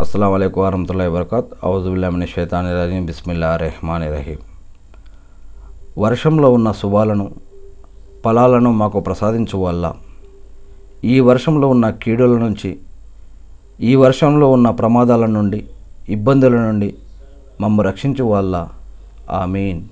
అస్సలం అయికు వరహతుల్లా వరకత్ ఔజుబుల్లామిన షైతాని రహీం బిస్మిల్లా రెహమాన్ రహీం వర్షంలో ఉన్న శుభాలను ఫలాలను మాకు ప్రసాదించు వల్ల ఈ వర్షంలో ఉన్న కీడుల నుంచి ఈ వర్షంలో ఉన్న ప్రమాదాల నుండి ఇబ్బందుల నుండి మమ్ము రక్షించు వల్ల. ఆమీన్.